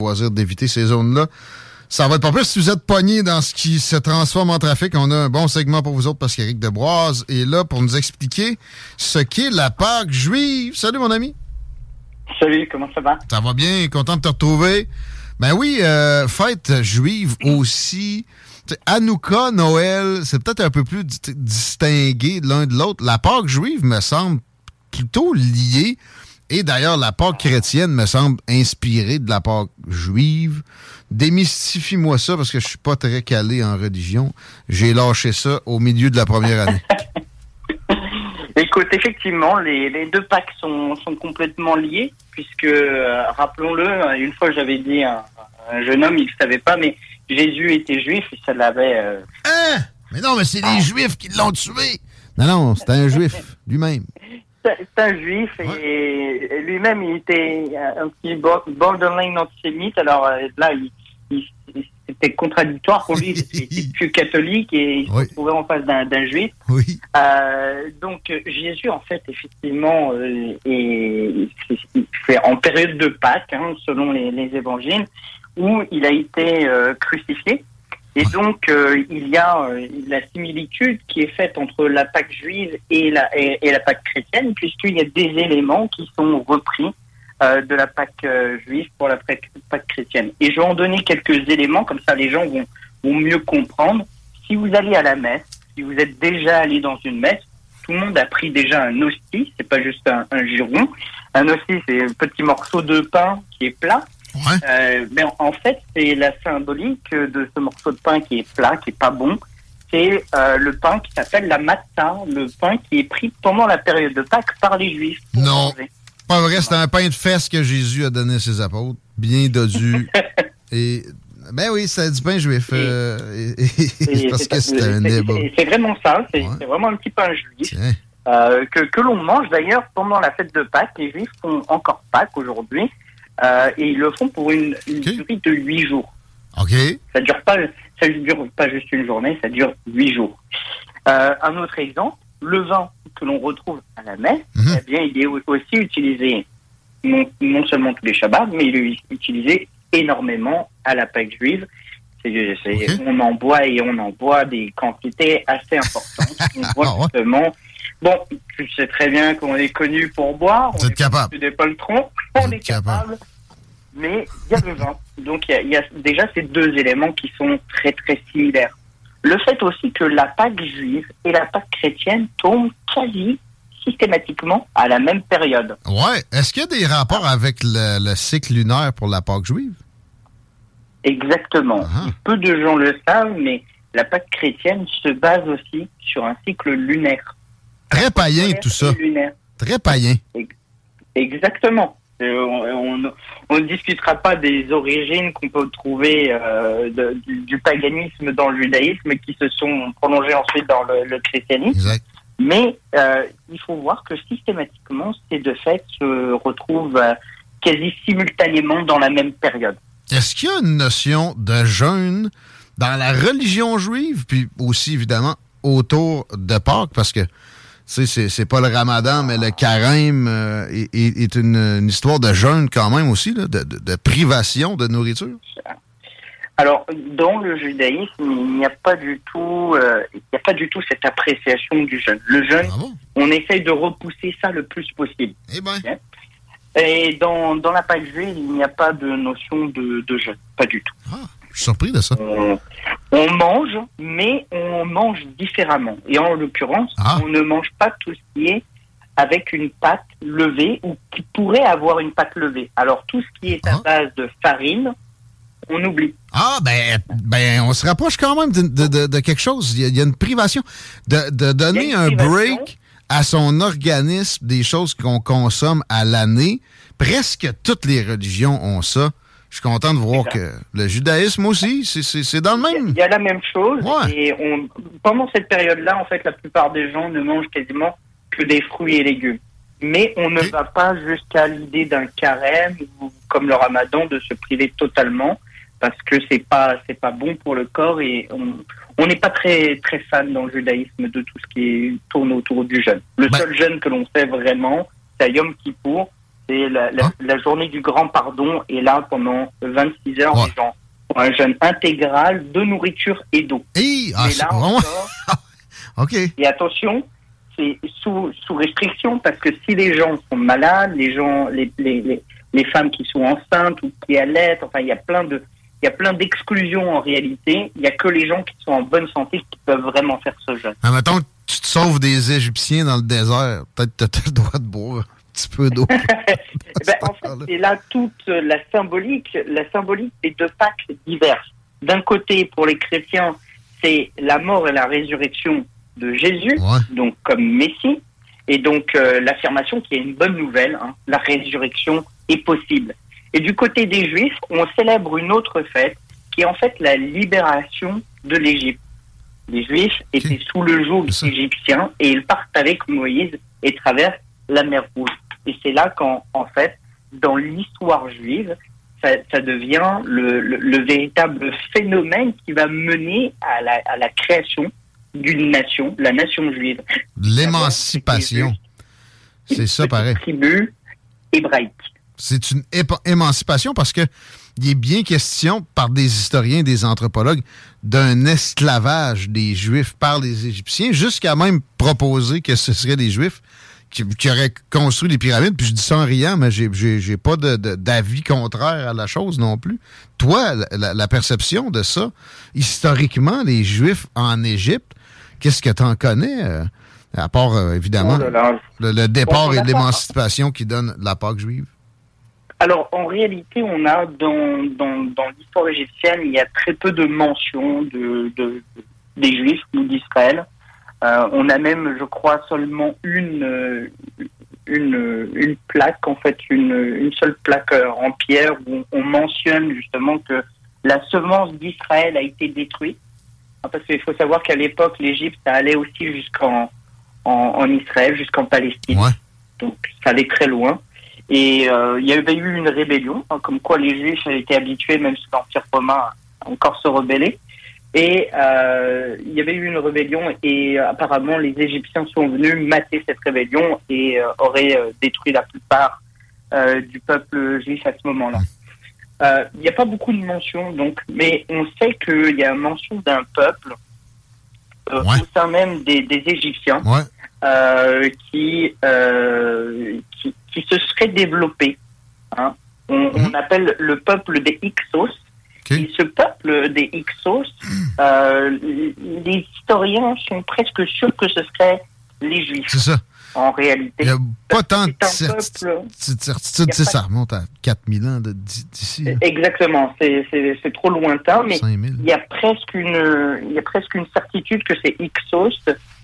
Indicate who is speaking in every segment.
Speaker 1: Choisir d'éviter ces zones-là. Ça va être pas plus si vous êtes pogné dans ce qui se transforme en trafic. On a un bon segment pour vous autres parce qu'Éric Deboise est là pour nous expliquer ce qu'est la Pâque juive. Salut mon ami.
Speaker 2: Salut, comment ça va?
Speaker 1: Ça va bien, content de te retrouver. Ben oui, euh, fête juive aussi. Hanouka, Noël, c'est peut-être un peu plus di- distingué l'un de l'autre. La Pâque juive me semble plutôt liée. Et d'ailleurs, la Pâque chrétienne me semble inspirée de la Pâque juive. Démystifie-moi ça parce que je suis pas très calé en religion. J'ai lâché ça au milieu de la première année.
Speaker 2: Écoute, effectivement, les, les deux Pâques sont, sont complètement liés, puisque, euh, rappelons-le, une fois j'avais dit à un, un jeune homme, il ne savait pas, mais Jésus était juif et ça l'avait... euh,
Speaker 1: Hein? Mais non, mais c'est les Juifs qui l'ont tué. Non, non, c'était un Juif lui-même.
Speaker 2: c'est c'est un juif et, et lui-même il était un petit bo- borderline antisémite, alors euh, là, il, il- il- c'était contradictoire pour lui, qu'il était plus catholique et il se trouvait en face d'un juif.
Speaker 1: Oui.
Speaker 2: Euh, donc Jésus, en fait, effectivement, euh, est, est- fait en période de Pâques, hein, selon les, les évangiles, où il a été euh, crucifié. Et donc, euh, il y a euh, la similitude qui est faite entre la Pâque juive et la, et, la Pâque chrétienne, puisqu'il y a des éléments qui sont repris euh, de la Pâque euh, juive pour la Pâque, Pâque chrétienne. Et je vais en donner quelques éléments, comme ça les gens vont, vont mieux comprendre. Si vous allez à la messe, si vous êtes déjà allé dans une messe, tout le monde a pris déjà un hostie, c'est pas juste un, un giron. Un hostie, c'est un petit morceau de pain qui est plat. Euh, mais en, fait, c'est la symbolique de ce morceau de pain qui est plat, qui est pas bon. C'est euh, le pain qui s'appelle la matzah, le pain qui est pris pendant la période de Pâques par les Juifs.
Speaker 1: Non.
Speaker 2: manger.
Speaker 1: Pas vrai, c'était un pain de fesses que Jésus a donné à ses apôtres. Bien dodu. et. Ben oui, c'est du pain juif. euh, parce
Speaker 2: c'est-
Speaker 1: que un
Speaker 2: c'est-
Speaker 1: débat.
Speaker 2: c'est- C'est vraiment ça, c'est c'est vraiment un petit pain juif. euh, que, que l'on mange d'ailleurs pendant la fête de Pâques. Les Juifs font encore Pâques aujourd'hui. Euh, et ils le font pour une, une durée de huit jours.
Speaker 1: OK.
Speaker 2: Ça dure pas, ça dure pas juste une journée, ça dure huit jours. Euh, un autre exemple, le vin que l'on retrouve à la messe,
Speaker 1: Mhm.
Speaker 2: eh bien, il est au- aussi utilisé non, non seulement tous les Shabbats, mais il est utilisé énormément à la Pâque juive. On en boit et on en boit des quantités assez importantes. on voit justement. Bon, tu sais très bien qu'on est connu pour boire.
Speaker 1: Vous
Speaker 2: on
Speaker 1: êtes
Speaker 2: est
Speaker 1: capable.
Speaker 2: des poltrons. On est capable. Mais il y a le vin. Donc il y a, il y a déjà ces deux éléments qui sont très très similaires. Le fait aussi que la Pâque juive et la Pâque chrétienne tombent quasi systématiquement à la même période.
Speaker 1: Ouais. Est-ce qu'il y a des rapports avec le, le cycle lunaire pour la Pâque juive?
Speaker 2: Exactement. Peu de gens le savent, mais la Pâque chrétienne se base aussi sur un cycle lunaire.
Speaker 1: Très païen, tout ça.
Speaker 2: Lunaire.
Speaker 1: Très païen.
Speaker 2: Exactement. Euh, on, on- on ne discutera pas des origines qu'on peut trouver euh, de- du, du paganisme dans le judaïsme qui se sont prolongées ensuite dans le, le christianisme. Mais euh, il faut voir que systématiquement, ces deux fêtes se retrouvent euh, quasi simultanément dans la même période.
Speaker 1: Est-ce qu'il y a une notion de jeûne dans la religion juive, puis aussi évidemment autour de Pâques, parce que c'est c'est pas le ramadan, mais le carême euh, est, une, une histoire de jeûne quand même aussi, là, de, de- de privation de nourriture.
Speaker 2: Alors, dans le judaïsme, il n'y a pas du tout, euh, il n'y a pas du tout cette appréciation du jeûne. Le jeûne,
Speaker 1: Ah bon?
Speaker 2: on essaye de repousser ça le plus possible.
Speaker 1: Eh ben,
Speaker 2: Et dans, dans la Pâque juive, il n'y a pas de notion de, de jeûne, pas du tout.
Speaker 1: ah, je suis surpris de ça.
Speaker 2: On, on mange, mais on mange différemment. Et en l'occurrence,
Speaker 1: Ah.
Speaker 2: on ne mange pas tout ce qui est avec une pâte levée ou qui pourrait avoir une pâte levée. Alors tout ce qui est à
Speaker 1: Ah.
Speaker 2: base de farine, on oublie.
Speaker 1: Ah, ben, ben, on se rapproche quand même de, de- de- de quelque chose. Il y, a, il y a une privation. De, de donner un break à son organisme des choses qu'on consomme à l'année. Presque toutes les religions ont ça. Je suis content de voir que le judaïsme aussi, c'est- dans le même.
Speaker 2: il y a la même chose.
Speaker 1: Ouais.
Speaker 2: Et on, pendant cette période-là, en fait, la plupart des gens ne mangent quasiment que des fruits et légumes. Mais on ne va pas jusqu'à l'idée d'un carême ou comme le ramadan de se priver totalement parce que c'est pas c'est pas bon pour le corps et on n'est pas très très fan dans le judaïsme de tout ce qui tourne autour du jeûne. Le
Speaker 1: Ben-
Speaker 2: seul jeûne que l'on fait vraiment, c'est à Yom Kippour, c'est la, la,
Speaker 1: Ah.
Speaker 2: la journée du grand pardon et là pendant 26 heures
Speaker 1: Ouais.
Speaker 2: les gens ont un jeûne intégral de nourriture et d'eau.
Speaker 1: Hey, ah, c'est
Speaker 2: là
Speaker 1: vraiment-
Speaker 2: encore,
Speaker 1: OK.
Speaker 2: et attention, c'est sous, sous restriction parce que si les gens sont malades, les gens, les, les, les, les femmes qui sont enceintes ou qui allaitent, enfin il y a plein de il y a plein d'exclusions en réalité. Il y a que les gens qui sont en bonne santé qui peuvent vraiment faire ce jeûne.
Speaker 1: Mettons que tu te sauves des Égyptiens dans le désert. Peut-être que tu as le droit de boire petit peu d'eau.
Speaker 2: Eh ben, en fait, c'est là toute la symbolique, la symbolique des deux Pâques diverses. D'un côté, pour les chrétiens, c'est la mort et la résurrection de Jésus,
Speaker 1: Ouais.
Speaker 2: donc comme Messie, et donc euh, l'affirmation qui est une bonne nouvelle, hein, la résurrection est possible. Et du côté des Juifs, on célèbre une autre fête qui est en fait la libération de l'Égypte. Les Juifs étaient sous le joug égyptien et ils partent avec Moïse et traversent la mer Rouge. Et c'est là qu'en en fait, dans l'histoire juive, ça, ça devient le, le- le véritable phénomène qui va mener à la, à la création d'une nation, la nation juive.
Speaker 1: L'émancipation. C'est ça, pareil.
Speaker 2: tribu hébraïque.
Speaker 1: c'est une émancipation parce que il est bien question par des historiens, des anthropologues, d'un esclavage des Juifs par les Égyptiens, jusqu'à même proposer que ce seraient des Juifs qui, qui auraient construit les pyramides. Puis je dis ça en riant, mais j'ai- j'ai pas d'avis contraire à la chose non plus. Toi, la- perception de ça, historiquement, les Juifs en Égypte, qu'est-ce que tu en connais? euh, à part, euh, évidemment,
Speaker 2: Oh là là.
Speaker 1: le, le départ
Speaker 2: on
Speaker 1: et l'émancipation qui donne la Pâque juive?
Speaker 2: Alors, en réalité, on a dans, dans, dans l'histoire égyptienne, il y a très peu de mentions de, de- des Juifs ou d'Israël. Euh, on a même, je crois, seulement une, euh, une, une plaque, en fait, une, une seule plaque euh, en pierre où on mentionne justement que la semence d'Israël a été détruite. Ah, Parce qu'il faut savoir qu'à l'époque, l'Égypte, ça allait aussi jusqu'en en, en Israël, jusqu'en Palestine.
Speaker 1: Ouais.
Speaker 2: Donc, ça allait très loin. Et euh, il y avait eu une rébellion, hein, comme quoi les Juifs étaient habitués, même sous l'Empire romain, à encore se rebeller. Et euh, il y avait eu une rébellion et euh, apparemment les Égyptiens sont venus mater cette rébellion et euh, auraient détruit la plupart du peuple juif à ce moment-là. Il n'y a pas beaucoup de mentions, donc, mais on sait qu'il y a mention d'un peuple
Speaker 1: Ouais.
Speaker 2: au sein même des, des Égyptiens
Speaker 1: Ouais.
Speaker 2: qui, qui, qui se serait développé. hein. On,
Speaker 1: Mhm.
Speaker 2: on appelle le peuple des Hyksos. Et ce peuple des Hyksos, euh, les historiens sont presque sûrs que ce serait les Juifs
Speaker 1: C'est ça.
Speaker 2: en réalité.
Speaker 1: Il n'y a pas tant de certitude. Ça remonte à 4000 ans d'ici.
Speaker 2: Exactement, c'est- trop lointain, mais
Speaker 1: 5000.
Speaker 2: il y a presque une, il y a presque une certitude que ces Hyksos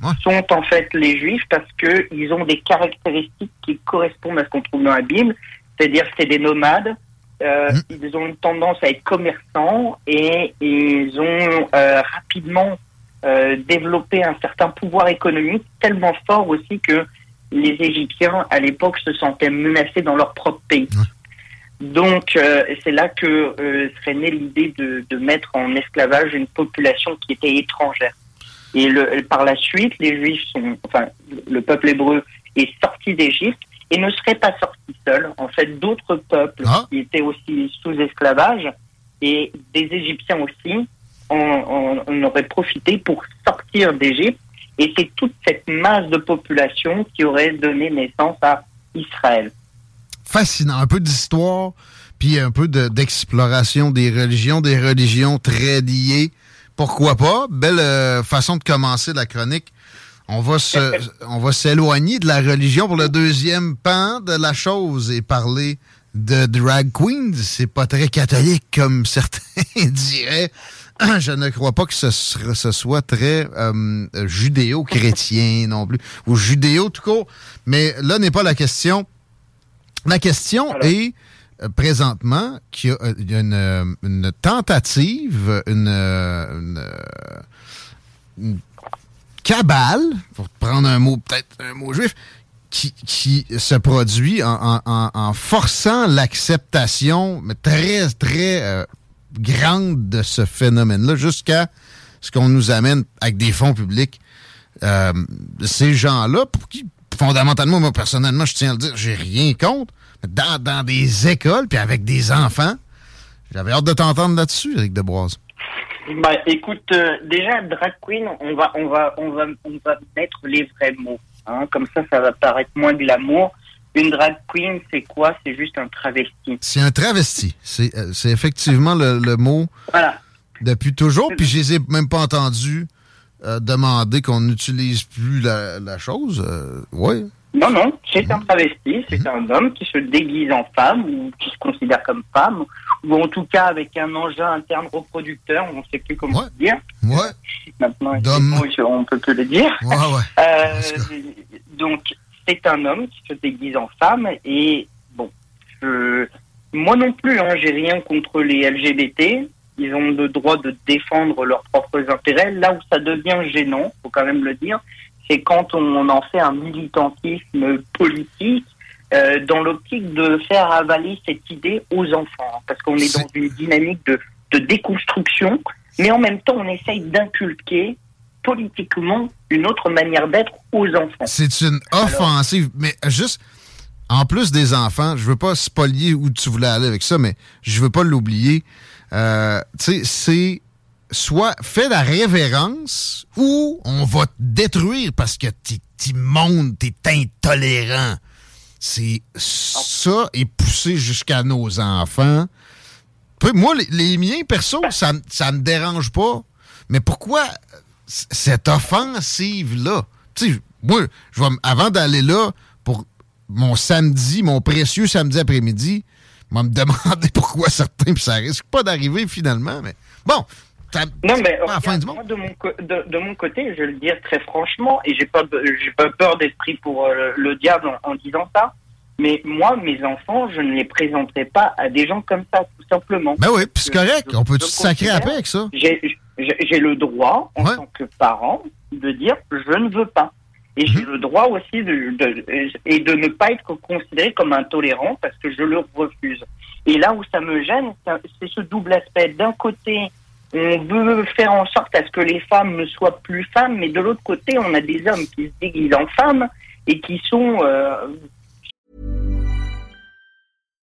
Speaker 1: Ouais.
Speaker 2: sont en fait les Juifs parce que ils ont des caractéristiques qui correspondent à ce qu'on trouve dans la Bible, c'est-à-dire que c'est des nomades. Euh,
Speaker 1: Mm.
Speaker 2: Ils ont une tendance à être commerçants et ils ont euh, rapidement euh, développé un certain pouvoir économique tellement fort aussi que les Égyptiens à l'époque se sentaient menacés dans leur propre pays. Donc, c'est là que serait née l'idée de, de mettre en esclavage une population qui était étrangère. Et le, par la suite, les Juifs sont, enfin, le peuple hébreu est sorti d'Égypte et ne serait pas sorti seul. En fait, d'autres peuples
Speaker 1: Ah.
Speaker 2: qui étaient aussi sous esclavage et des Égyptiens aussi on, aurait profité pour sortir d'Égypte. Et c'est toute cette masse de population qui aurait donné naissance à Israël.
Speaker 1: Fascinant. Un peu d'histoire, puis un peu d'exploration des religions, des religions très liées. Pourquoi pas? Belle euh, façon de commencer la chronique. On va on va s'éloigner de la religion pour le deuxième pan de la chose et parler de drag queens. C'est pas très catholique comme certains diraient. je ne crois pas que ce, soit très euh, judéo-chrétien non plus, ou judéo tout court. Mais là n'est pas la question. La question est euh, présentement qu'il y a, une, tentative, une, cabale, pour prendre un mot, peut-être un mot juif, qui, se produit en, forçant l'acceptation, mais très, très euh, grande de ce phénomène-là jusqu'à ce qu'on nous amène avec des fonds publics. Euh, ces gens-là, pour qui, fondamentalement, moi, personnellement, je tiens à le dire, j'ai rien contre, dans, dans des écoles, puis avec des enfants, j'avais hâte de t'entendre là-dessus, Eric Deboise.
Speaker 2: Bah, écoute, euh, déjà, drag queen, on va, on va, on va, on va mettre les vrais mots. Hein, comme ça, ça va paraître moins de l'amour. Une drag queen, c'est quoi? C'est juste un travesti.
Speaker 1: C'est un travesti. C'est euh, effectivement le, mot
Speaker 2: voilà.
Speaker 1: depuis toujours. Puis je les ai même pas entendus euh, demander qu'on n'utilise plus la, chose. Oui.
Speaker 2: Non, non, c'est un travesti, c'est mhm. un homme qui se déguise en femme ou qui se considère comme femme, ou en tout cas avec un engin interne reproducteur, on ne sait plus comment dire.
Speaker 1: Ouais.
Speaker 2: Maintenant, on peut plus le dire.
Speaker 1: Ouais, ouais.
Speaker 2: donc, c'est un homme qui se déguise en femme et bon, moi non plus, hein, j'ai rien contre les LGBT. Ils ont le droit de défendre leurs propres intérêts. Là où ça devient gênant, faut quand même le dire, c'est quand on en fait un militantisme politique euh, dans l'optique de faire avaler cette idée aux enfants, parce qu'on est dans une dynamique de, de déconstruction, mais en même temps on essaye d'inculquer politiquement une autre manière d'être aux enfants.
Speaker 1: C'est une offensive, mais juste en plus des enfants, je veux pas spolier où tu voulais aller avec ça, mais je veux pas l'oublier. Euh, tu sais, c'est soit fais la révérence ou on va te détruire parce que t'es immonde, t'es intolérant. C'est ça et poussé jusqu'à nos enfants. Moi, les, miens, perso, ça, ça me dérange pas. Mais pourquoi cette offensive-là? Tu moi, avant d'aller là, pour mon samedi, mon précieux samedi après-midi, je vais me demander pourquoi certains, puis ça risque pas d'arriver finalement, mais bon.
Speaker 2: Non, mais moi, de, mon de, mon côté, je vais le dire très franchement, et j'ai pas, j'ai pas peur d'esprit pour euh, le diable en, disant ça, mais moi, mes enfants, je ne les présenterai pas à des gens comme ça, tout simplement.
Speaker 1: Ben oui, c'est correct. On peut se sacrer après avec ça?
Speaker 2: j'ai le droit, en tant que parent, de dire je ne veux pas. Et j'ai mhm. le droit aussi de, et de ne pas être considéré comme intolérant parce que je le refuse. Et là où ça me gêne, c'est ce double aspect. D'un côté, on veut faire en sorte à ce que les femmes ne soient plus femmes, mais de l'autre côté, on a des hommes qui se déguisent en femmes et qui sont euh,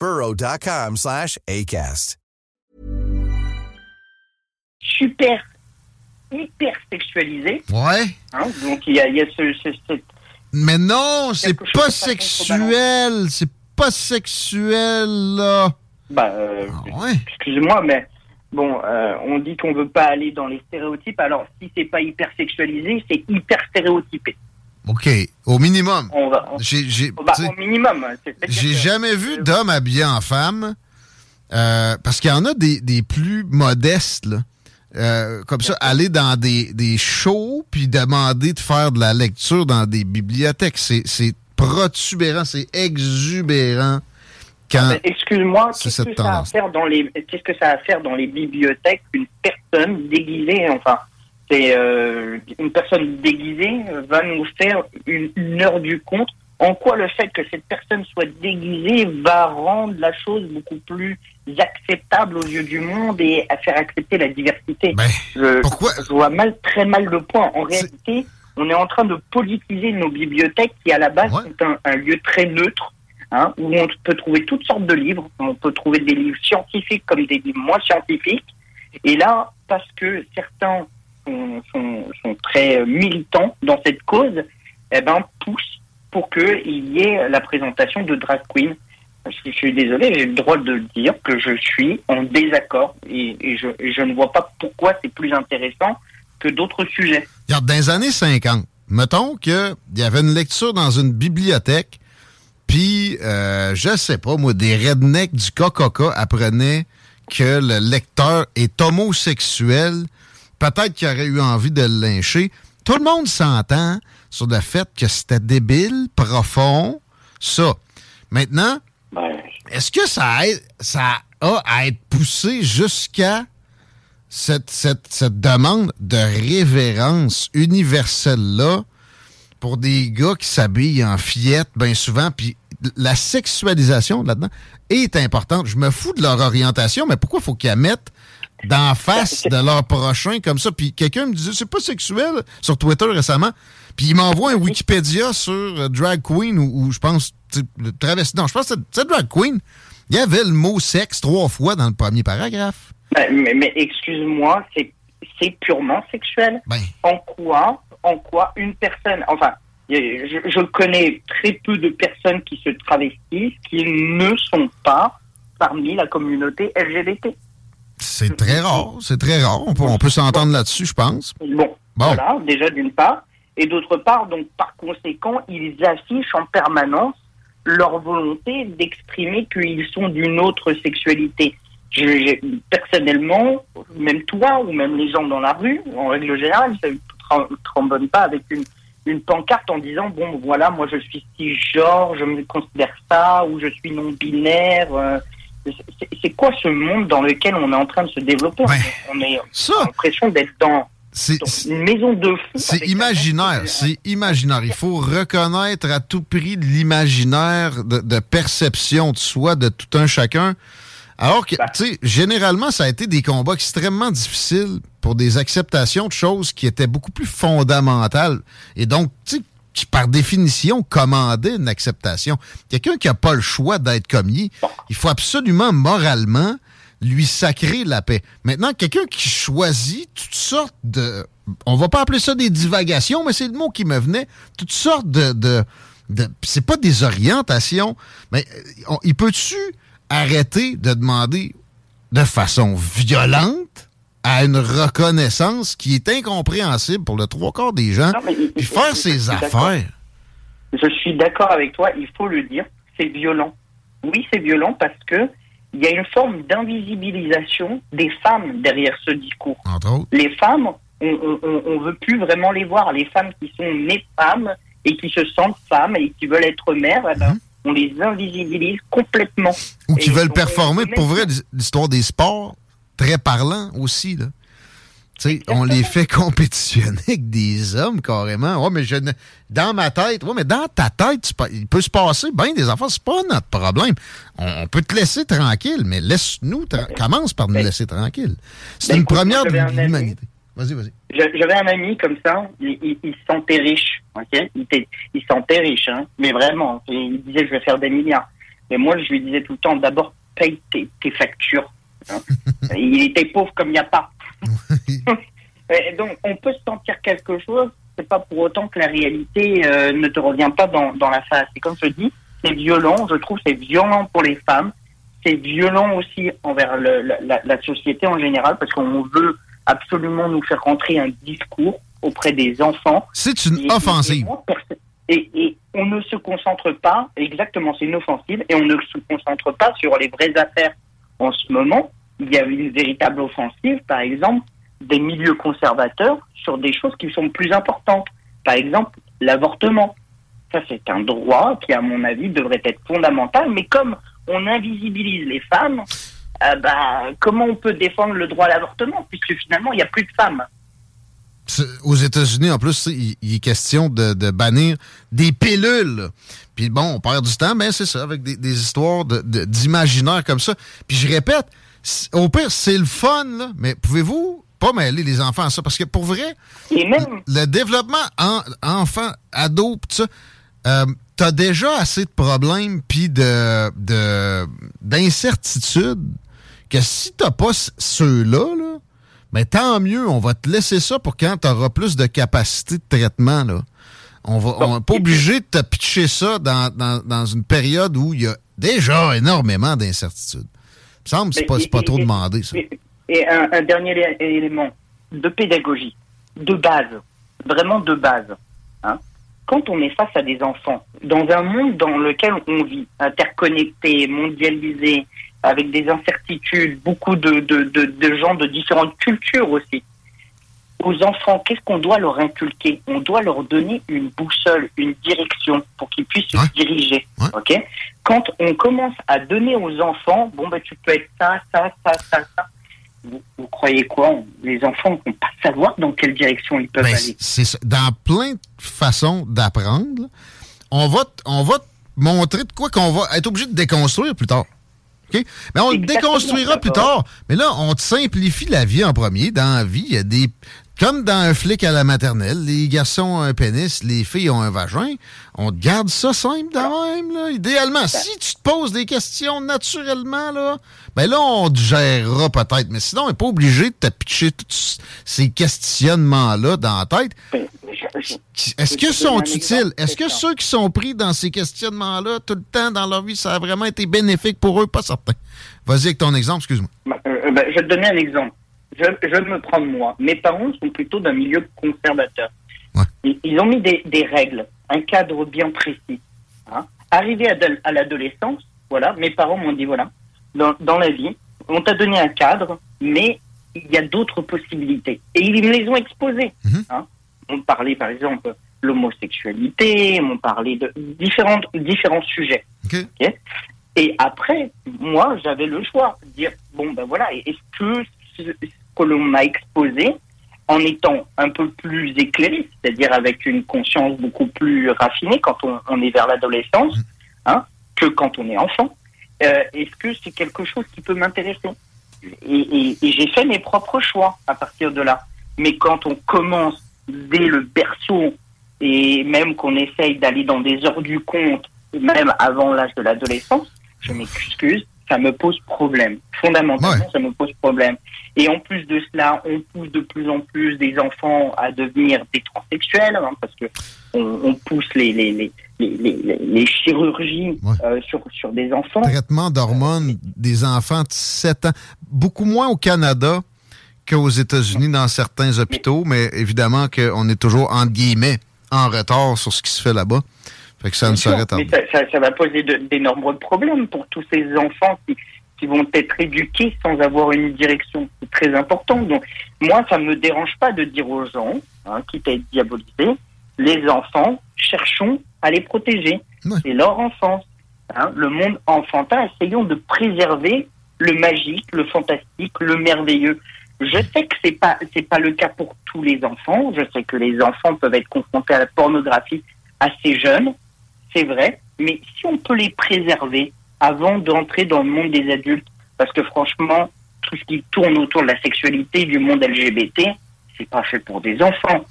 Speaker 3: burrow.com slash ACAST.
Speaker 2: Super, hyper sexualisé.
Speaker 1: Ouais.
Speaker 2: Hein, donc il y a, il y a ce,
Speaker 1: Mais non, c'est pas sexuel. C'est pas sexuel, là.
Speaker 2: Bah, euh,
Speaker 1: Ah ouais.
Speaker 2: excusez-moi, mais bon, euh, on dit qu'on veut pas aller dans les stéréotypes. Alors, si c'est pas hyper sexualisé, c'est hyper stéréotypé.
Speaker 1: OK, au minimum.
Speaker 2: On va, on- au minimum.
Speaker 1: j'ai jamais vu d'homme habillé en femme. euh, parce qu'il y en a des, des plus modestes, là. Euh, comme ça, aller dans des, des shows puis demander de faire de la lecture dans des bibliothèques. C'est protubérant, c'est exubérant. Quand...
Speaker 2: Mais Excuse-moi, qu'est-ce que ça a à faire dans les qu'est-ce que ça a à faire dans les bibliothèques une personne déguisée enfin? C'est euh, une personne déguisée va nous faire une, une heure du compte en quoi le fait que cette personne soit déguisée va rendre la chose beaucoup plus acceptable aux yeux du monde et à faire accepter la diversité? Je,
Speaker 1: pourquoi-
Speaker 2: je vois mal très mal le point en réalité on est en train de politiser nos bibliothèques qui à la base
Speaker 1: Ouais.
Speaker 2: sont un, un lieu très neutre hein, où on peut trouver toutes sortes de livres. On peut trouver des livres scientifiques comme des livres moins scientifiques. Et là, parce que certains sont, très euh, militants dans cette cause, eh ben, poussent pour qu'il y ait la présentation de drag queen. Je, suis désolé, j'ai le droit de dire que je suis en désaccord et, je, ne vois pas pourquoi c'est plus intéressant que d'autres sujets.
Speaker 1: Regarde, dans les années 50, mettons qu'il y avait une lecture dans une bibliothèque, puis, euh, je sais pas, moi, des rednecks du KKK apprenaient que le lecteur est homosexuel, peut-être qu'il aurait eu envie de le lyncher. Tout le monde s'entend sur le fait que c'était débile, profond, ça. Maintenant,
Speaker 2: Ben,
Speaker 1: est-ce que ça a, ça a à être poussé jusqu'à cette, cette, cette demande de révérence universelle-là pour des gars qui s'habillent en fillette bien souvent, puis la sexualisation là-dedans est importante. Je me fous de leur orientation, mais pourquoi faut qu'ils la mettent d'en face de leur prochain comme ça? Puis quelqu'un me disait, c'est pas sexuel sur Twitter récemment. Puis il m'envoie un Wikipédia sur euh, Drag Queen ou, je pense, le travesti. Non, je pense que c'est- Drag Queen. Il y avait le mot sexe trois fois dans le premier paragraphe.
Speaker 2: ben, mais, mais excuse-moi, c'est c'est purement sexuel.
Speaker 1: Ben,
Speaker 2: en quoi, en quoi une personne, enfin, je, je connais très peu de personnes qui se travestissent qui ne sont pas parmi la communauté LGBT.
Speaker 1: C'est très rare. C'est très rare. On peut, on peut s'entendre là-dessus, je pense.
Speaker 2: Bon,
Speaker 1: Bon.
Speaker 2: voilà, déjà d'une part. Et d'autre part, donc par conséquent, ils affichent en permanence leur volonté d'exprimer qu'ils sont d'une autre sexualité. Je, personnellement, même toi ou même les gens dans la rue, en règle générale, ça ne trombonne pas avec une, une pancarte en disant bon voilà moi je suis cisgenre, je me considère ça ou je suis non binaire. euh, c'est- quoi ce monde dans lequel on est en train de se développer
Speaker 1: Ouais.
Speaker 2: On est l'impression d'être dans, une maison de fou.
Speaker 1: c'est imaginaire. C'est imaginaire. Il faut reconnaître à tout prix l'imaginaire de, de perception de soi de tout un chacun. Alors que,
Speaker 2: Ben.
Speaker 1: tu sais, généralement, ça a été des combats extrêmement difficiles pour des acceptations de choses qui étaient beaucoup plus fondamentales. Et donc, tu sais, qui par définition commandaient une acceptation. Quelqu'un qui n'a pas le choix d'être il est, il faut absolument moralement lui sacrer la paix. Maintenant, quelqu'un qui choisit toutes sortes de... On va pas appeler ça des divagations, mais c'est le mot qui me venait. Toutes sortes de... de, de c'est pas des orientations, mais euh, on- il peut-tu arrêter de demander de façon violente à une reconnaissance qui est incompréhensible pour le trois quarts des gens,
Speaker 2: Non, mais
Speaker 1: puis faire
Speaker 2: je
Speaker 1: ses affaires.
Speaker 2: Je suis d'accord avec toi, il faut le dire, c'est violent. Oui, c'est violent parce que il y a une forme d'invisibilisation des femmes derrière ce discours.
Speaker 1: Entre autres.
Speaker 2: Les femmes, on, on veut plus vraiment les voir. Les femmes qui sont nées femmes et qui se sentent femmes et qui veulent être mères, eh ben, on les invisibilise complètement.
Speaker 1: Ou qui veulent performer. Pour vrai, l'histoire des sports, très parlant aussi. Là. on les fait compétitionner avec des hommes carrément. Ouais, mais je, dans ma tête, ouais, mais dans ta tête, il peut se passer bien des enfants, c'est pas notre problème. On, peut te laisser tranquille, mais laisse-nous, commence par nous ben, laisser tranquille. C'est ben, une première de l'humanité. Vas-y, vas-y.
Speaker 2: J'avais un ami comme ça, il, il, se sentait riche, ok? Il, il se sentait riche, hein, mais vraiment. Il disait, je vais faire des milliards. Et moi, je lui disais tout le temps, d'abord, paye tes, tes factures. Hein. il était pauvre comme il n'y a pas. donc, on peut se sentir quelque chose, c'est pas pour autant que la réalité euh, ne te revient pas dans, dans la face. Et comme je dis, c'est violent, je trouve c'est violent pour les femmes, c'est violent aussi envers le, la, la, société en général, parce qu'on veut absolument nous faire rentrer un discours auprès des enfants.
Speaker 1: C'est une offensive.
Speaker 2: Et, et, on ne se concentre pas, exactement, c'est une offensive, et on ne se concentre pas sur les vraies affaires. En ce moment, il y a une véritable offensive, par exemple, des milieux conservateurs sur des choses qui sont plus importantes. Par exemple, l'avortement. Ça, c'est un droit qui, à mon avis, devrait être fondamental, mais comme on invisibilise les femmes, euh, bah, comment on peut défendre le droit à l'avortement, puisque finalement, il n'y a plus de femmes?
Speaker 1: Aux États-Unis, en plus, il, est question de, bannir des pilules. Puis bon, on perd du temps, mais c'est ça, avec des, histoires d'imaginaire comme ça. Puis je répète, au pire, c'est le fun, là, mais pouvez-vous pas mêler les enfants à ça? Parce que pour vrai, le développement en, enfant, ado, tout ça, euh, t'as déjà assez de problèmes puis de d'incertitudes que si t'as pas ceux-là, là, mais tant mieux, on va te laisser ça pour quand tu auras plus de capacité de traitement. Là. On va pas obligé de te pitcher ça dans, une période où il y a déjà énormément d'incertitudes. Il me semble que c'est pas, pas trop demandé, ça.
Speaker 2: Et, un, dernier élément de pédagogie, de base, vraiment de base. Hein. Quand on est face à des enfants, dans un monde dans lequel on vit, interconnecté, mondialisé, avec des incertitudes, beaucoup de, de, de, gens de différentes cultures aussi. Aux enfants, qu'est-ce qu'on doit leur inculquer? On doit leur donner une boussole, une direction pour qu'ils puissent se diriger. Ok? Quand on commence à donner aux enfants, bon ben tu peux être ça, ça, ça, ça, ça. Vous, croyez quoi? Les enfants ne vont pas savoir dans quelle direction ils peuvent ben, aller.
Speaker 1: C'est dans plein de façons d'apprendre. On va, on va montrer de quoi qu'on va être obligé de déconstruire plus tard. Mais on le déconstruira plus tard. Mais là, on te simplifie la vie en premier. Dans la vie, il y a des. Comme dans un flic à la maternelle, les garçons ont un pénis, les filles ont un vagin. On te garde ça simple de même, là. Idéalement, si tu te poses des questions naturellement, là, ben là, on te gérera peut-être. Mais sinon, on n'est pas obligé de te pitcher tous ces questionnements-là dans la tête. Est-ce que sont utiles? Est-ce que ceux qui sont pris dans ces questionnements-là tout le temps dans leur vie, ça a vraiment été bénéfique pour eux? Pas certain. Vas-y avec ton exemple, excuse-moi.
Speaker 2: Ben, euh, ben, je vais te donner un exemple. Je, je me prends moi. Mes parents sont plutôt d'un milieu conservateur. Ils, ont mis des, règles, un cadre bien précis. Hein. Arrivé à, l'adolescence, voilà, mes parents m'ont dit voilà, dans, la vie, on t'a donné un cadre, mais il y a d'autres possibilités. Et ils me les ont exposées. Mhm. Hein on parlait par exemple l'homosexualité, on parlait de différents, différents sujets. Et après, moi, j'avais le choix de dire, bon, ben voilà, est-ce que ce que l'on m'a exposé, en étant un peu plus éclairé, c'est-à-dire avec une conscience beaucoup plus raffinée quand on, est vers l'adolescence, hein, que quand on est enfant, euh, est-ce que c'est quelque chose qui peut m'intéresser? Et j'ai fait mes propres choix à partir de là. Mais quand on commence dès le berceau et même qu'on essaye d'aller dans des heures du compte, même avant l'âge de l'adolescence, je m'excuse, ça me pose problème. Fondamentalement, ça me pose problème. Et en plus de cela, on pousse de plus en plus des enfants à devenir des transsexuels, hein, parce que on, pousse les, les, les, les, les chirurgies euh, sur, sur des enfants.
Speaker 1: Traitement d'hormones des enfants de 7 ans. Beaucoup moins au Canada qu'aux États-Unis dans certains hôpitaux, mais évidemment qu'on est toujours, entre guillemets, en retard sur ce qui se fait là-bas. Fait que ça ne serait
Speaker 2: Mais ça, va poser d'énormes problèmes pour tous ces enfants qui, qui vont être éduqués sans avoir une direction. C'est très important. Donc, moi, ça ne me dérange pas de dire aux gens, hein, quitte à être diabolisé, les enfants, cherchons à les protéger. C'est leur enfance. Hein. Le monde enfantin, essayons de préserver le magique, le fantastique, le merveilleux Je sais que c'est pas c'est pas le cas pour tous les enfants. Je sais que les enfants peuvent être confrontés à la pornographie assez jeunes, c'est vrai. Mais si on peut les préserver avant d'entrer dans le monde des adultes, parce que franchement, tout ce qui tourne autour de la sexualité du monde LGBT, c'est pas fait pour des enfants.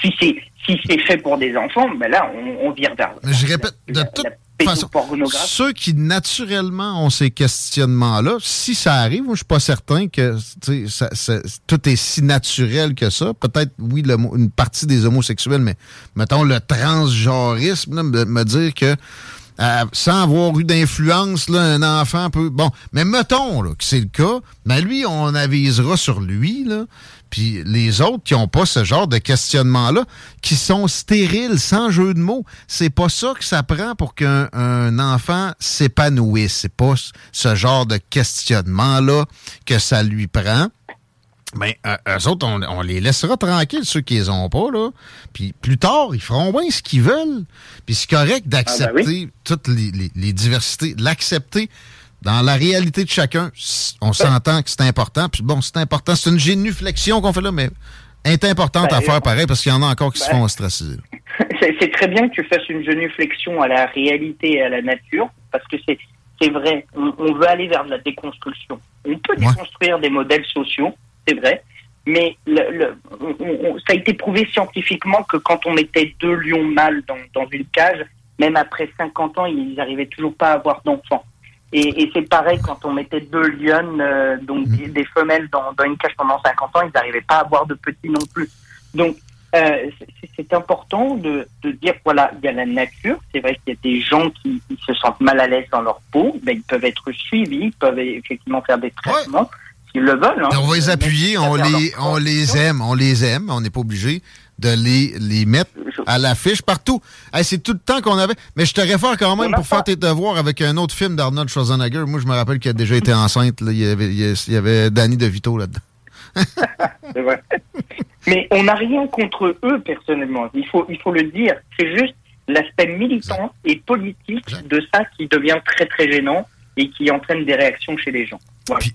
Speaker 2: Si c'est si c'est fait pour des enfants, ben là, on, vire vers.
Speaker 1: Je répète, de toute façon, ceux qui naturellement ont ces questionnements-là, si ça arrive, moi, je suis pas certain que ça, tout est si naturel que ça. Peut-être, oui, une partie des homosexuels, mais mettons le transgenrisme, me dire que euh, sans avoir eu d'influence, un enfant peut. Bon, mais mettons que c'est le cas, mais lui, on avisera sur lui, là. Puis les autres qui n'ont pas ce genre de questionnement-là, qui sont stériles, sans jeu de mots, c'est pas ça que ça prend pour qu'un enfant s'épanouisse. C'est pas ce genre de questionnement-là que ça lui prend. Ben, euh, eux autres, on, les laissera tranquilles, ceux qui les ont pas, là. Puis plus tard, ils feront bien ce qu'ils veulent. Puis c'est correct ah, ben d'accepter toutes les, les diversités, l'accepter dans la réalité de chacun, on s'entend que c'est important. Puis bon, c'est important. C'est une génuflexion qu'on fait là, mais est importante à ben, faire pareil parce qu'il y en a encore qui se ben, font ostraciser.
Speaker 2: C'est très bien que tu fasses une génuflexion à la réalité et à la nature parce que c'est vrai. On, veut aller vers de la déconstruction. On peut déconstruire des modèles sociaux, c'est vrai. Mais le, ça a été prouvé scientifiquement que quand on mettait deux lions mâles dans, dans une cage, même après 50 ans, ils n'arrivaient toujours pas à avoir d'enfants. Et, et c'est pareil quand on mettait deux lionnes, euh, donc mhm. des, femelles dans, dans, une cage pendant 50 ans, ils n'arrivaient pas à avoir de petits non plus. Donc euh, c'est important de, de, dire voilà, il y a la nature. C'est vrai qu'il y a des gens qui, qui, se sentent mal à l'aise dans leur peau, ben, ils peuvent être suivis, ils peuvent effectivement faire des traitements. Le veulent. Hein.
Speaker 1: on va les appuyer, on les, on les aime, on les aime, on n'est pas obligé de les, les mettre à l'affiche partout. c'est tout le temps qu'on avait. Mais je te réfère quand même pour faire tes devoirs avec un autre film d'Arnold Schwarzenegger. Moi, je me rappelle qu'il a déjà été enceinte. Il, y avait, il y avait Danny DeVito là-dedans.
Speaker 2: c'est vrai. Mais on n'a rien contre eux, personnellement. Il faut, il faut le dire. C'est juste l'aspect militant et politique de ça qui devient très, très gênant et qui entraîne des réactions chez les gens.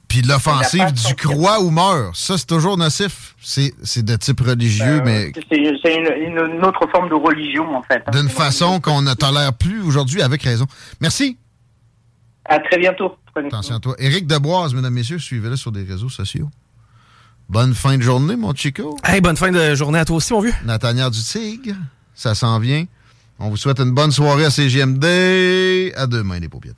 Speaker 1: Puis, l'offensive du croix ou meurt, ça c'est toujours nocif. C'est de type religieux, euh, mais...
Speaker 2: C'est une, autre forme de religion en fait.
Speaker 1: Hein. D'une façon qu'on ne tolère plus aujourd'hui avec raison. Merci.
Speaker 2: À très bientôt.
Speaker 1: Attention à toi. Éric Deboise, mesdames, messieurs, suivez-le sur des réseaux sociaux. Bonne fin de journée, mon chico.
Speaker 4: Hey, bonne fin de journée à toi aussi, mon vieux.
Speaker 1: Nathaniel Dutig, ça s'en vient. On vous souhaite une bonne soirée à CGMD. À demain, les paupiètes.